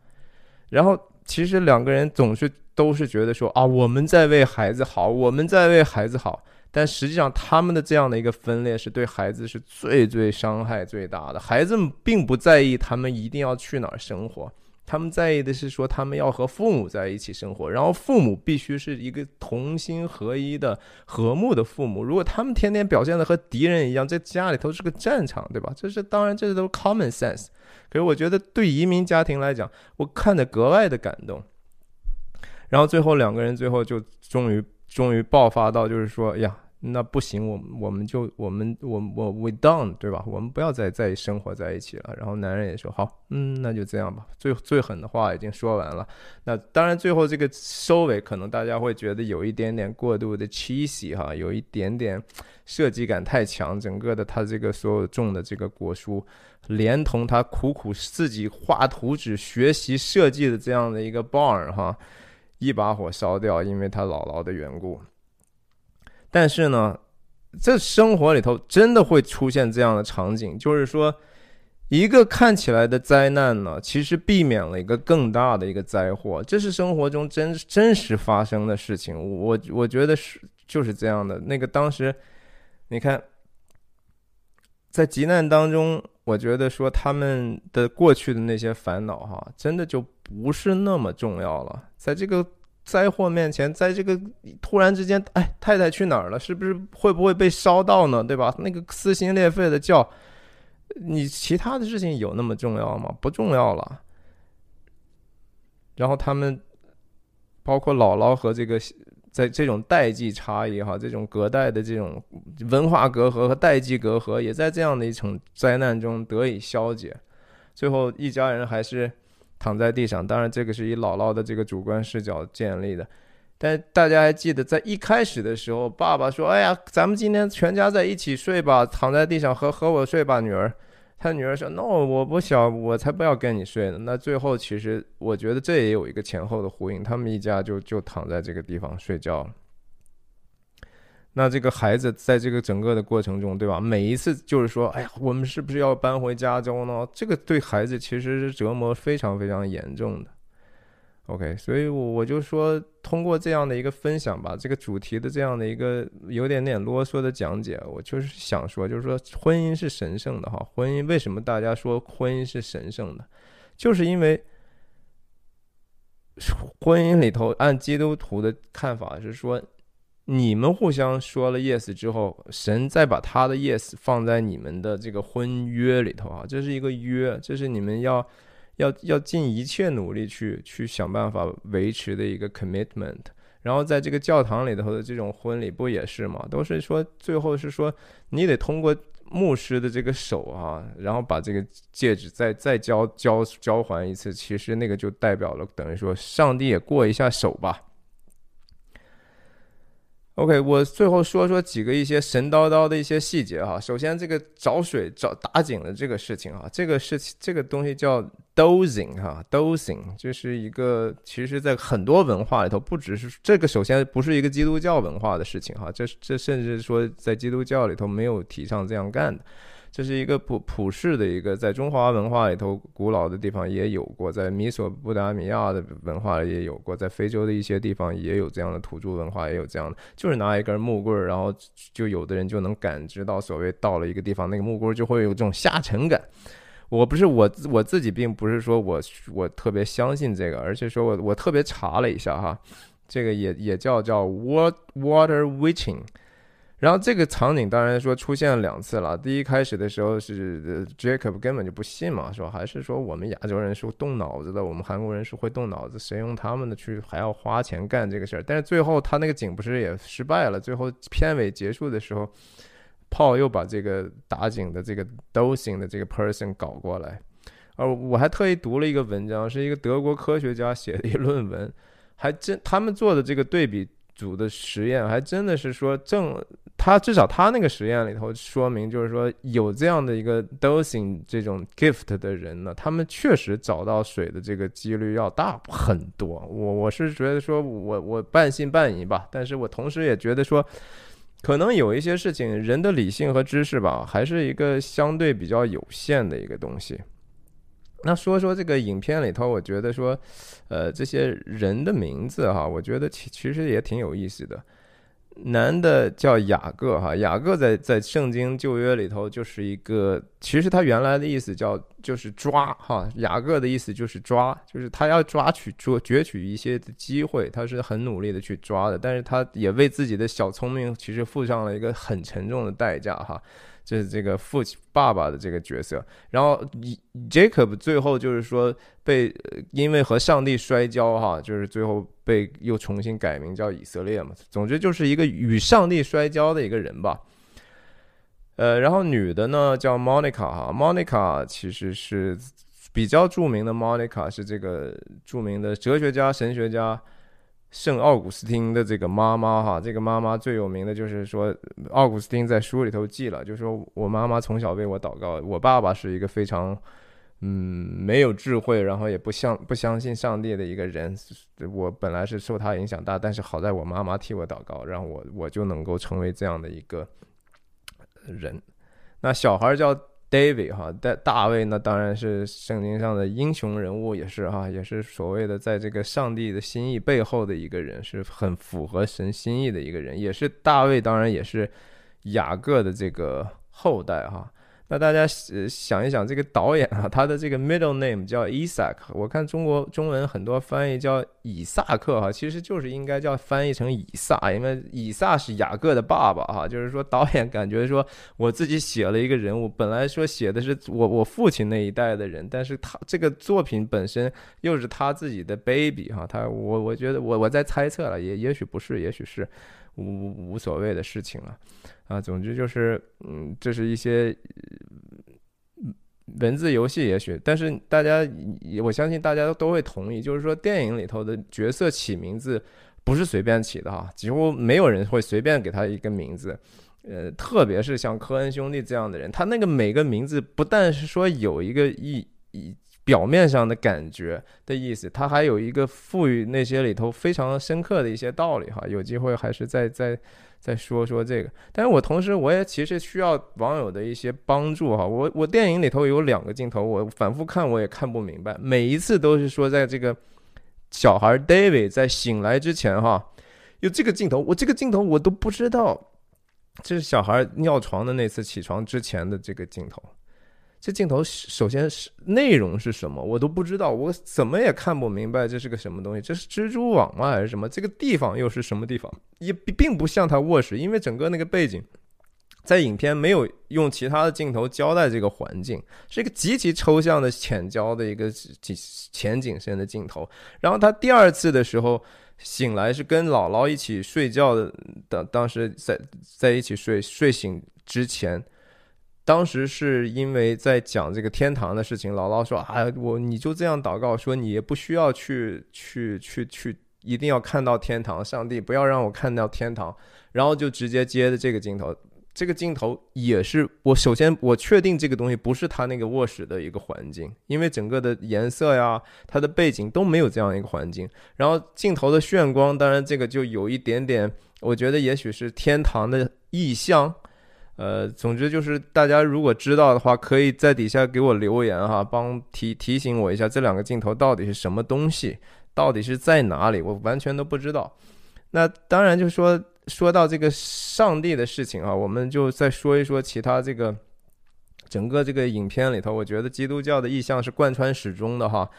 然后其实两个人总是都是觉得说啊，我们在为孩子好，我们在为孩子好。但实际上，他们的这样的一个分裂是对孩子是最最伤害最大的。孩子们并不在意他们一定要去哪儿生活，他们在意的是说他们要和父母在一起生活，然后父母必须是一个同心合一的和睦的父母。如果他们天天表现的和敌人一样，在家里头是个战场，对吧？这是当然，这都是 common sense。可是我觉得对移民家庭来讲，我看得格外的感动。然后最后两个人最后就终于终于爆发到就是说呀。那不行，我我们就我们我我 we done 对吧？我们不要再再生活在一起了。然后男人也说好，嗯，那就这样吧。最最狠的话已经说完了。那当然，最后这个收尾可能大家会觉得有一点点过度的 cheesy 哈，有一点点设计感太强。整个的他这个所有种的这个果蔬，连同他苦苦自己画图纸学习设计的这样的一个 barn 哈，一把火烧掉，因为他姥姥的缘故。但是呢，这生活里头真的会出现这样的场景，就是说，一个看起来的灾难呢，其实避免了一个更大的一个灾祸。这是生活中真真实发生的事情。我我觉得是就是这样的。那个当时，你看，在急难当中，我觉得说他们的过去的那些烦恼哈，真的就不是那么重要了。在这个。灾祸面前，在这个突然之间，哎，太太去哪儿了？是不是会不会被烧到呢？对吧？那个撕心裂肺的叫，你其他的事情有那么重要吗？不重要了。然后他们，包括姥姥和这个，在这种代际差异哈，这种隔代的这种文化隔阂和代际隔阂，也在这样的一场灾难中得以消解。最后一家人还是。躺在地上，当然这个是以姥姥的这个主观视角建立的，但大家还记得在一开始的时候，爸爸说：“哎呀，咱们今天全家在一起睡吧，躺在地上和和我睡吧，女儿。”他女儿说：“No，我不想，我才不要跟你睡呢。”那最后其实我觉得这也有一个前后的呼应，他们一家就就躺在这个地方睡觉了。那这个孩子在这个整个的过程中，对吧？每一次就是说，哎呀，我们是不是要搬回加州呢？这个对孩子其实是折磨非常非常严重的。OK，所以，我我就说，通过这样的一个分享吧，这个主题的这样的一个有点点啰嗦的讲解，我就是想说，就是说，婚姻是神圣的哈。婚姻为什么大家说婚姻是神圣的？就是因为婚姻里头，按基督徒的看法是说。你们互相说了 yes 之后，神再把他的 yes 放在你们的这个婚约里头啊，这是一个约，这是你们要要要尽一切努力去去想办法维持的一个 commitment。然后在这个教堂里头的这种婚礼不也是吗？都是说最后是说你得通过牧师的这个手啊，然后把这个戒指再再交交交还一次，其实那个就代表了等于说上帝也过一下手吧。OK，我最后说说几个一些神叨叨的一些细节哈。首先，这个找水找打井的这个事情啊，这个事情这个东西叫 dozing 哈，dozing 就是一个其实在很多文化里头，不只是这个，首先不是一个基督教文化的事情哈，这这甚至说在基督教里头没有提倡这样干的。这是一个普普世的一个，在中华文化里头古老的地方也有过，在米索布达米亚的文化里也有过，在非洲的一些地方也有这样的土著文化，也有这样的，就是拿一根木棍，然后就有的人就能感知到，所谓到了一个地方，那个木棍就会有这种下沉感。我不是我我自己，并不是说我我特别相信这个，而且说我我特别查了一下哈，这个也也叫叫 water water witching。然后这个场景当然说出现了两次了。第一开始的时候是 Jacob 根本就不信嘛，说还是说我们亚洲人是动脑子的，我们韩国人是会动脑子，谁用他们的去还要花钱干这个事儿？但是最后他那个景不是也失败了？最后片尾结束的时候，Paul 又把这个打井的这个 dosing 的这个 person 搞过来。而，我还特意读了一个文章，是一个德国科学家写的一论文，还真他们做的这个对比。组的实验还真的是说正，他至少他那个实验里头说明，就是说有这样的一个 dosing 这种 gift 的人呢，他们确实找到水的这个几率要大很多。我我是觉得说我我半信半疑吧，但是我同时也觉得说，可能有一些事情，人的理性和知识吧，还是一个相对比较有限的一个东西。那说说这个影片里头，我觉得说，呃，这些人的名字哈，我觉得其其实也挺有意思的。男的叫雅各哈，雅各在在圣经旧约里头就是一个，其实他原来的意思叫就是抓哈，雅各的意思就是抓，就是他要抓取捉攫取一些机会，他是很努力的去抓的，但是他也为自己的小聪明其实付上了一个很沉重的代价哈。这是这个父亲爸爸的这个角色，然后 Jacob 最后就是说被因为和上帝摔跤哈，就是最后被又重新改名叫以色列嘛。总之就是一个与上帝摔跤的一个人吧。呃，然后女的呢叫 Monica 哈，Monica 其实是比较著名的，Monica 是这个著名的哲学家、神学家。圣奥古斯丁的这个妈妈哈，这个妈妈最有名的就是说，奥古斯丁在书里头记了，就说我妈妈从小为我祷告。我爸爸是一个非常，嗯，没有智慧，然后也不相不相信上帝的一个人。我本来是受他影响大，但是好在我妈妈替我祷告，让我我就能够成为这样的一个人。那小孩叫。David 哈，大大卫呢当然是圣经上的英雄人物，也是哈，也是所谓的在这个上帝的心意背后的一个人，是很符合神心意的一个人，也是大卫，当然也是雅各的这个后代哈。那大家呃想一想，这个导演啊，他的这个 middle name 叫 Isaac，我看中国中文很多翻译叫以萨克哈，其实就是应该叫翻译成以撒，因为以撒是雅各的爸爸哈。就是说导演感觉说我自己写了一个人物，本来说写的是我我父亲那一代的人，但是他这个作品本身又是他自己的 baby 哈，他我我觉得我我在猜测了，也也许不是，也许是无无所谓的事情了。啊，总之就是，嗯，这是一些文字游戏，也许，但是大家，我相信大家都会同意，就是说，电影里头的角色起名字不是随便起的哈，几乎没有人会随便给他一个名字，呃，特别是像科恩兄弟这样的人，他那个每个名字不但是说有一个意意表面上的感觉的意思，他还有一个赋予那些里头非常深刻的一些道理哈，有机会还是再再。再说说这个，但是我同时我也其实需要网友的一些帮助哈。我我电影里头有两个镜头，我反复看我也看不明白，每一次都是说在这个小孩 David 在醒来之前哈，有这个镜头，我这个镜头我都不知道，这是小孩尿床的那次起床之前的这个镜头。这镜头首先是内容是什么，我都不知道，我怎么也看不明白这是个什么东西，这是蜘蛛网吗还是什么？这个地方又是什么地方？也并不像他卧室，因为整个那个背景在影片没有用其他的镜头交代这个环境，是一个极其抽象的浅焦的一个景前景深的镜头。然后他第二次的时候醒来是跟姥姥一起睡觉的，当当时在在一起睡睡醒之前。当时是因为在讲这个天堂的事情，姥姥说：“哎，我你就这样祷告，说你也不需要去去去去，一定要看到天堂，上帝不要让我看到天堂。”然后就直接接的这个镜头，这个镜头也是我首先我确定这个东西不是他那个卧室的一个环境，因为整个的颜色呀，它的背景都没有这样一个环境。然后镜头的炫光，当然这个就有一点点，我觉得也许是天堂的意象。呃，总之就是大家如果知道的话，可以在底下给我留言哈，帮提提醒我一下这两个镜头到底是什么东西，到底是在哪里，我完全都不知道。那当然就说说到这个上帝的事情啊，我们就再说一说其他这个整个这个影片里头，我觉得基督教的意象是贯穿始终的哈。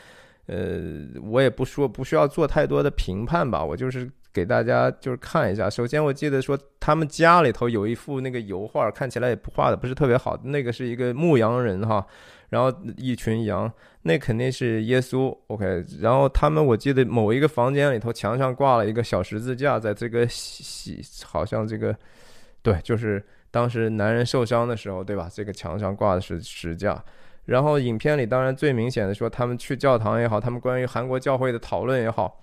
呃，我也不说不需要做太多的评判吧，我就是。给大家就是看一下，首先我记得说他们家里头有一幅那个油画，看起来也不画的不是特别好，那个是一个牧羊人哈，然后一群羊，那肯定是耶稣，OK。然后他们我记得某一个房间里头墙上挂了一个小十字架，在这个洗好像这个对，就是当时男人受伤的时候，对吧？这个墙上挂的是十字架。然后影片里当然最明显的说他们去教堂也好，他们关于韩国教会的讨论也好，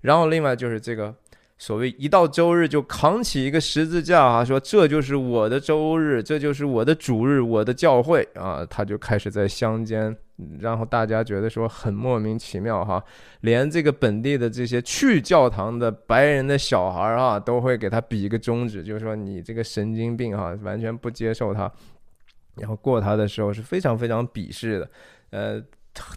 然后另外就是这个。所谓一到周日就扛起一个十字架啊，说这就是我的周日，这就是我的主日，我的教会啊，他就开始在乡间，然后大家觉得说很莫名其妙哈，连这个本地的这些去教堂的白人的小孩啊，都会给他比一个中指，就是说你这个神经病哈，完全不接受他，然后过他的时候是非常非常鄙视的，呃，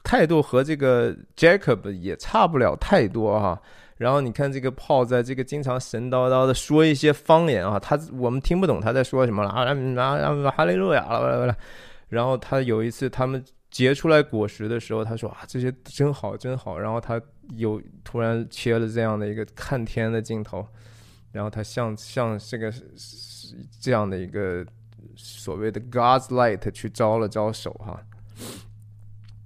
态度和这个 Jacob 也差不了太多哈。然后你看这个炮在这个经常神叨叨的说一些方言啊，他我们听不懂他在说什么了啊啊啊哈利路亚了，然后他有一次他们结出来果实的时候，他说啊这些真好真好，然后他有突然切了这样的一个看天的镜头，然后他像像这个这样的一个所谓的 God's light 去招了招手哈，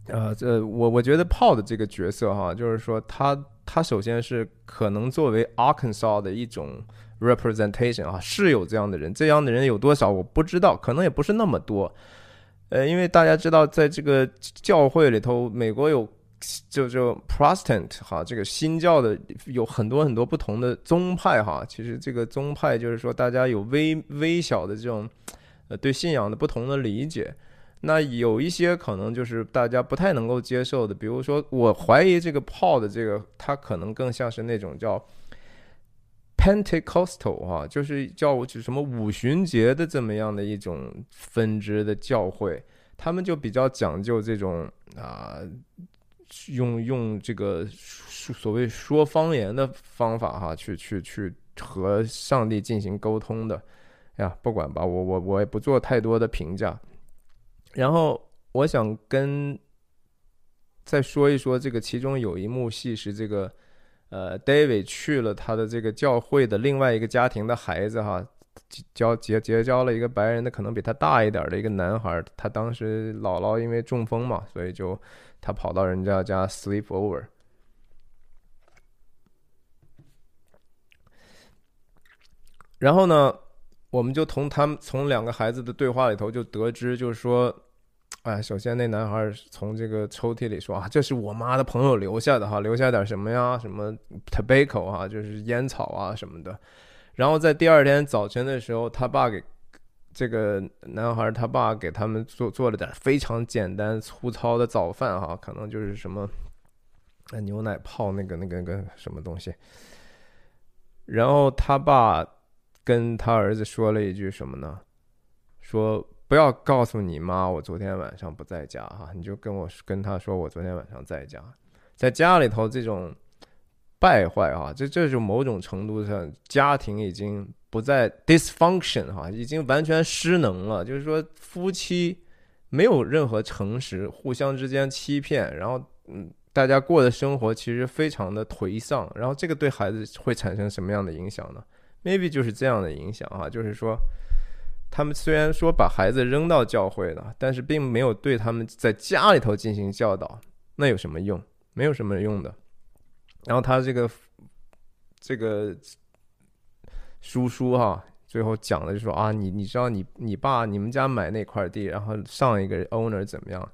呃这我我觉得炮的这个角色哈，就是说他。他首先是可能作为 Arkansas 的一种 representation 啊，是有这样的人，这样的人有多少我不知道，可能也不是那么多。呃，因为大家知道，在这个教会里头，美国有就就 Protestant 哈，这个新教的有很多很多不同的宗派哈。其实这个宗派就是说，大家有微微小的这种呃对信仰的不同的理解。那有一些可能就是大家不太能够接受的，比如说，我怀疑这个炮的这个，它可能更像是那种叫 Pentecostal 哈，就是叫什么五旬节的这么样的一种分支的教会，他们就比较讲究这种啊，用用这个所谓说方言的方法哈，去去去和上帝进行沟通的呀，不管吧，我我我也不做太多的评价。然后我想跟再说一说这个，其中有一幕戏是这个，呃，David 去了他的这个教会的另外一个家庭的孩子哈，交结结交了一个白人的，可能比他大一点的一个男孩。他当时姥姥因为中风嘛，所以就他跑到人家家 sleep over。然后呢？我们就从他们从两个孩子的对话里头就得知，就是说，(tsk) 哎，首先那男孩从这个抽屉里说啊，这是我妈的朋友留下的哈，留下点什么呀？什么 tobacco 哈，就是烟草啊什么的。然后在第二天早晨的时候，他爸给这个男孩他爸给他们做做了点非常简单粗糙的早饭哈，可能就是什么牛奶泡那个那个那个什么东西。然后他爸。跟他儿子说了一句什么呢？说不要告诉你妈我昨天晚上不在家哈，你就跟我跟他说我昨天晚上在家，在家里头这种败坏啊，这这就某种程度上家庭已经不再 dysfunction 哈，已经完全失能了。就是说夫妻没有任何诚实，互相之间欺骗，然后嗯，大家过的生活其实非常的颓丧。然后这个对孩子会产生什么样的影响呢？maybe 就是这样的影响哈，就是说，他们虽然说把孩子扔到教会了，但是并没有对他们在家里头进行教导，那有什么用？没有什么用的。然后他这个这个叔叔哈，最后讲的就说啊，你你知道你你爸你们家买那块地，然后上一个 owner 怎么样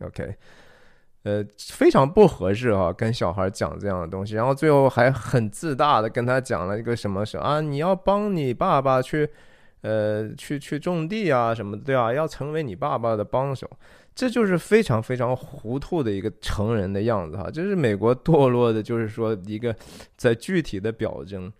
？OK。呃，非常不合适哈，跟小孩讲这样的东西，然后最后还很自大的跟他讲了一个什么事啊？你要帮你爸爸去，呃，去去种地啊什么的，对啊？要成为你爸爸的帮手，这就是非常非常糊涂的一个成人的样子哈。这是美国堕落的，就是说一个在具体的表征。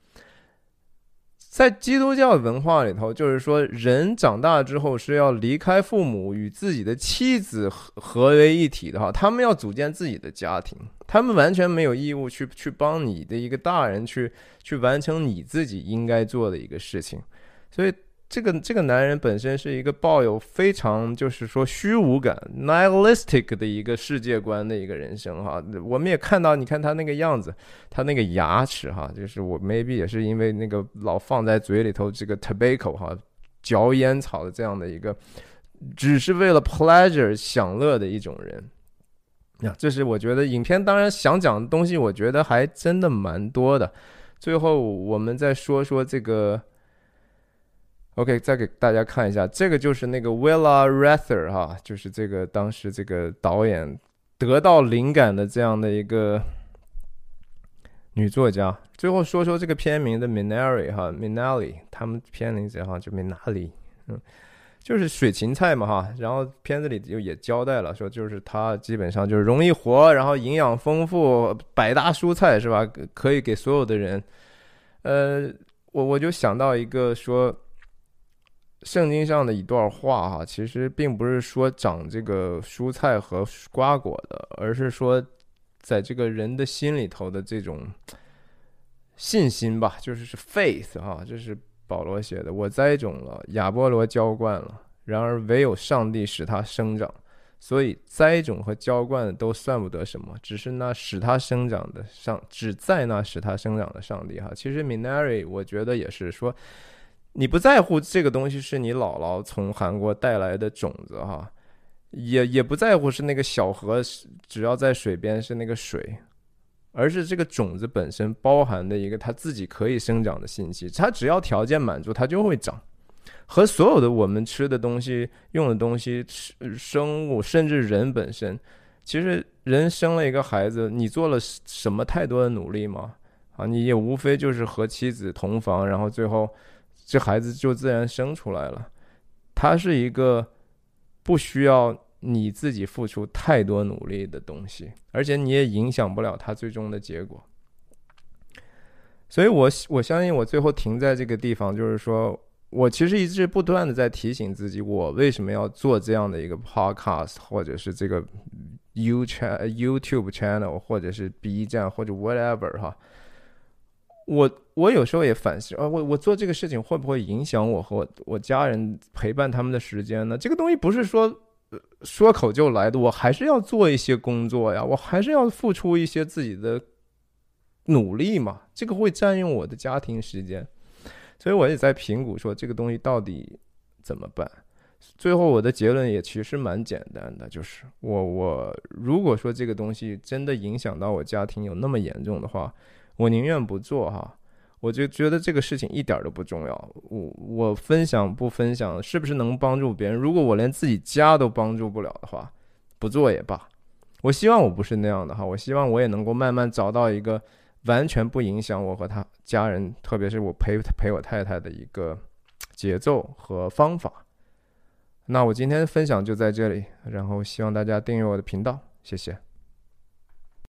在基督教文化里头，就是说人长大之后是要离开父母，与自己的妻子合合为一体的哈。他们要组建自己的家庭，他们完全没有义务去去帮你的一个大人去去完成你自己应该做的一个事情，所以。这个这个男人本身是一个抱有非常就是说虚无感 nihilistic 的一个世界观的一个人生哈，我们也看到，你看他那个样子，他那个牙齿哈，就是我 maybe 也是因为那个老放在嘴里头这个 tobacco 哈，嚼烟草的这样的一个，只是为了 pleasure 享乐的一种人呀，这是我觉得影片当然想讲的东西，我觉得还真的蛮多的。最后我们再说说这个。OK，再给大家看一下，这个就是那个 Willa Rather 哈，就是这个当时这个导演得到灵感的这样的一个女作家。最后说说这个片名的 Minari 哈，Minali，他们片名字哈就 Minali，嗯，就是水芹菜嘛哈。然后片子里就也交代了，说就是它基本上就是容易活，然后营养丰富，百搭蔬菜是吧？可以给所有的人。呃，我我就想到一个说。圣经上的一段话哈，其实并不是说长这个蔬菜和瓜果的，而是说，在这个人的心里头的这种信心吧，就是是 faith 哈，这是保罗写的。我栽种了，亚波罗浇灌了，然而唯有上帝使它生长。所以栽种和浇灌都算不得什么，只是那使它生长的上，只在那使它生长的上帝哈。其实 Minari 我觉得也是说。你不在乎这个东西是你姥姥从韩国带来的种子哈，也也不在乎是那个小河，只要在水边是那个水，而是这个种子本身包含的一个它自己可以生长的信息。它只要条件满足，它就会长。和所有的我们吃的东西、用的东西、生物，甚至人本身，其实人生了一个孩子，你做了什么太多的努力吗？啊，你也无非就是和妻子同房，然后最后。这孩子就自然生出来了，他是一个不需要你自己付出太多努力的东西，而且你也影响不了他最终的结果。所以，我我相信我最后停在这个地方，就是说我其实一直不断的在提醒自己，我为什么要做这样的一个 podcast，或者是这个 YouTube channel，或者是 B 站或者 whatever 哈。我我有时候也反思啊，我我做这个事情会不会影响我和我我家人陪伴他们的时间呢？这个东西不是说说口就来的，我还是要做一些工作呀，我还是要付出一些自己的努力嘛。这个会占用我的家庭时间，所以我也在评估说这个东西到底怎么办。最后我的结论也其实蛮简单的，就是我我如果说这个东西真的影响到我家庭有那么严重的话。我宁愿不做哈，我就觉得这个事情一点都不重要。我我分享不分享，是不是能帮助别人？如果我连自己家都帮助不了的话，不做也罢。我希望我不是那样的哈，我希望我也能够慢慢找到一个完全不影响我和他家人，特别是我陪陪我太太的一个节奏和方法。那我今天分享就在这里，然后希望大家订阅我的频道，谢谢。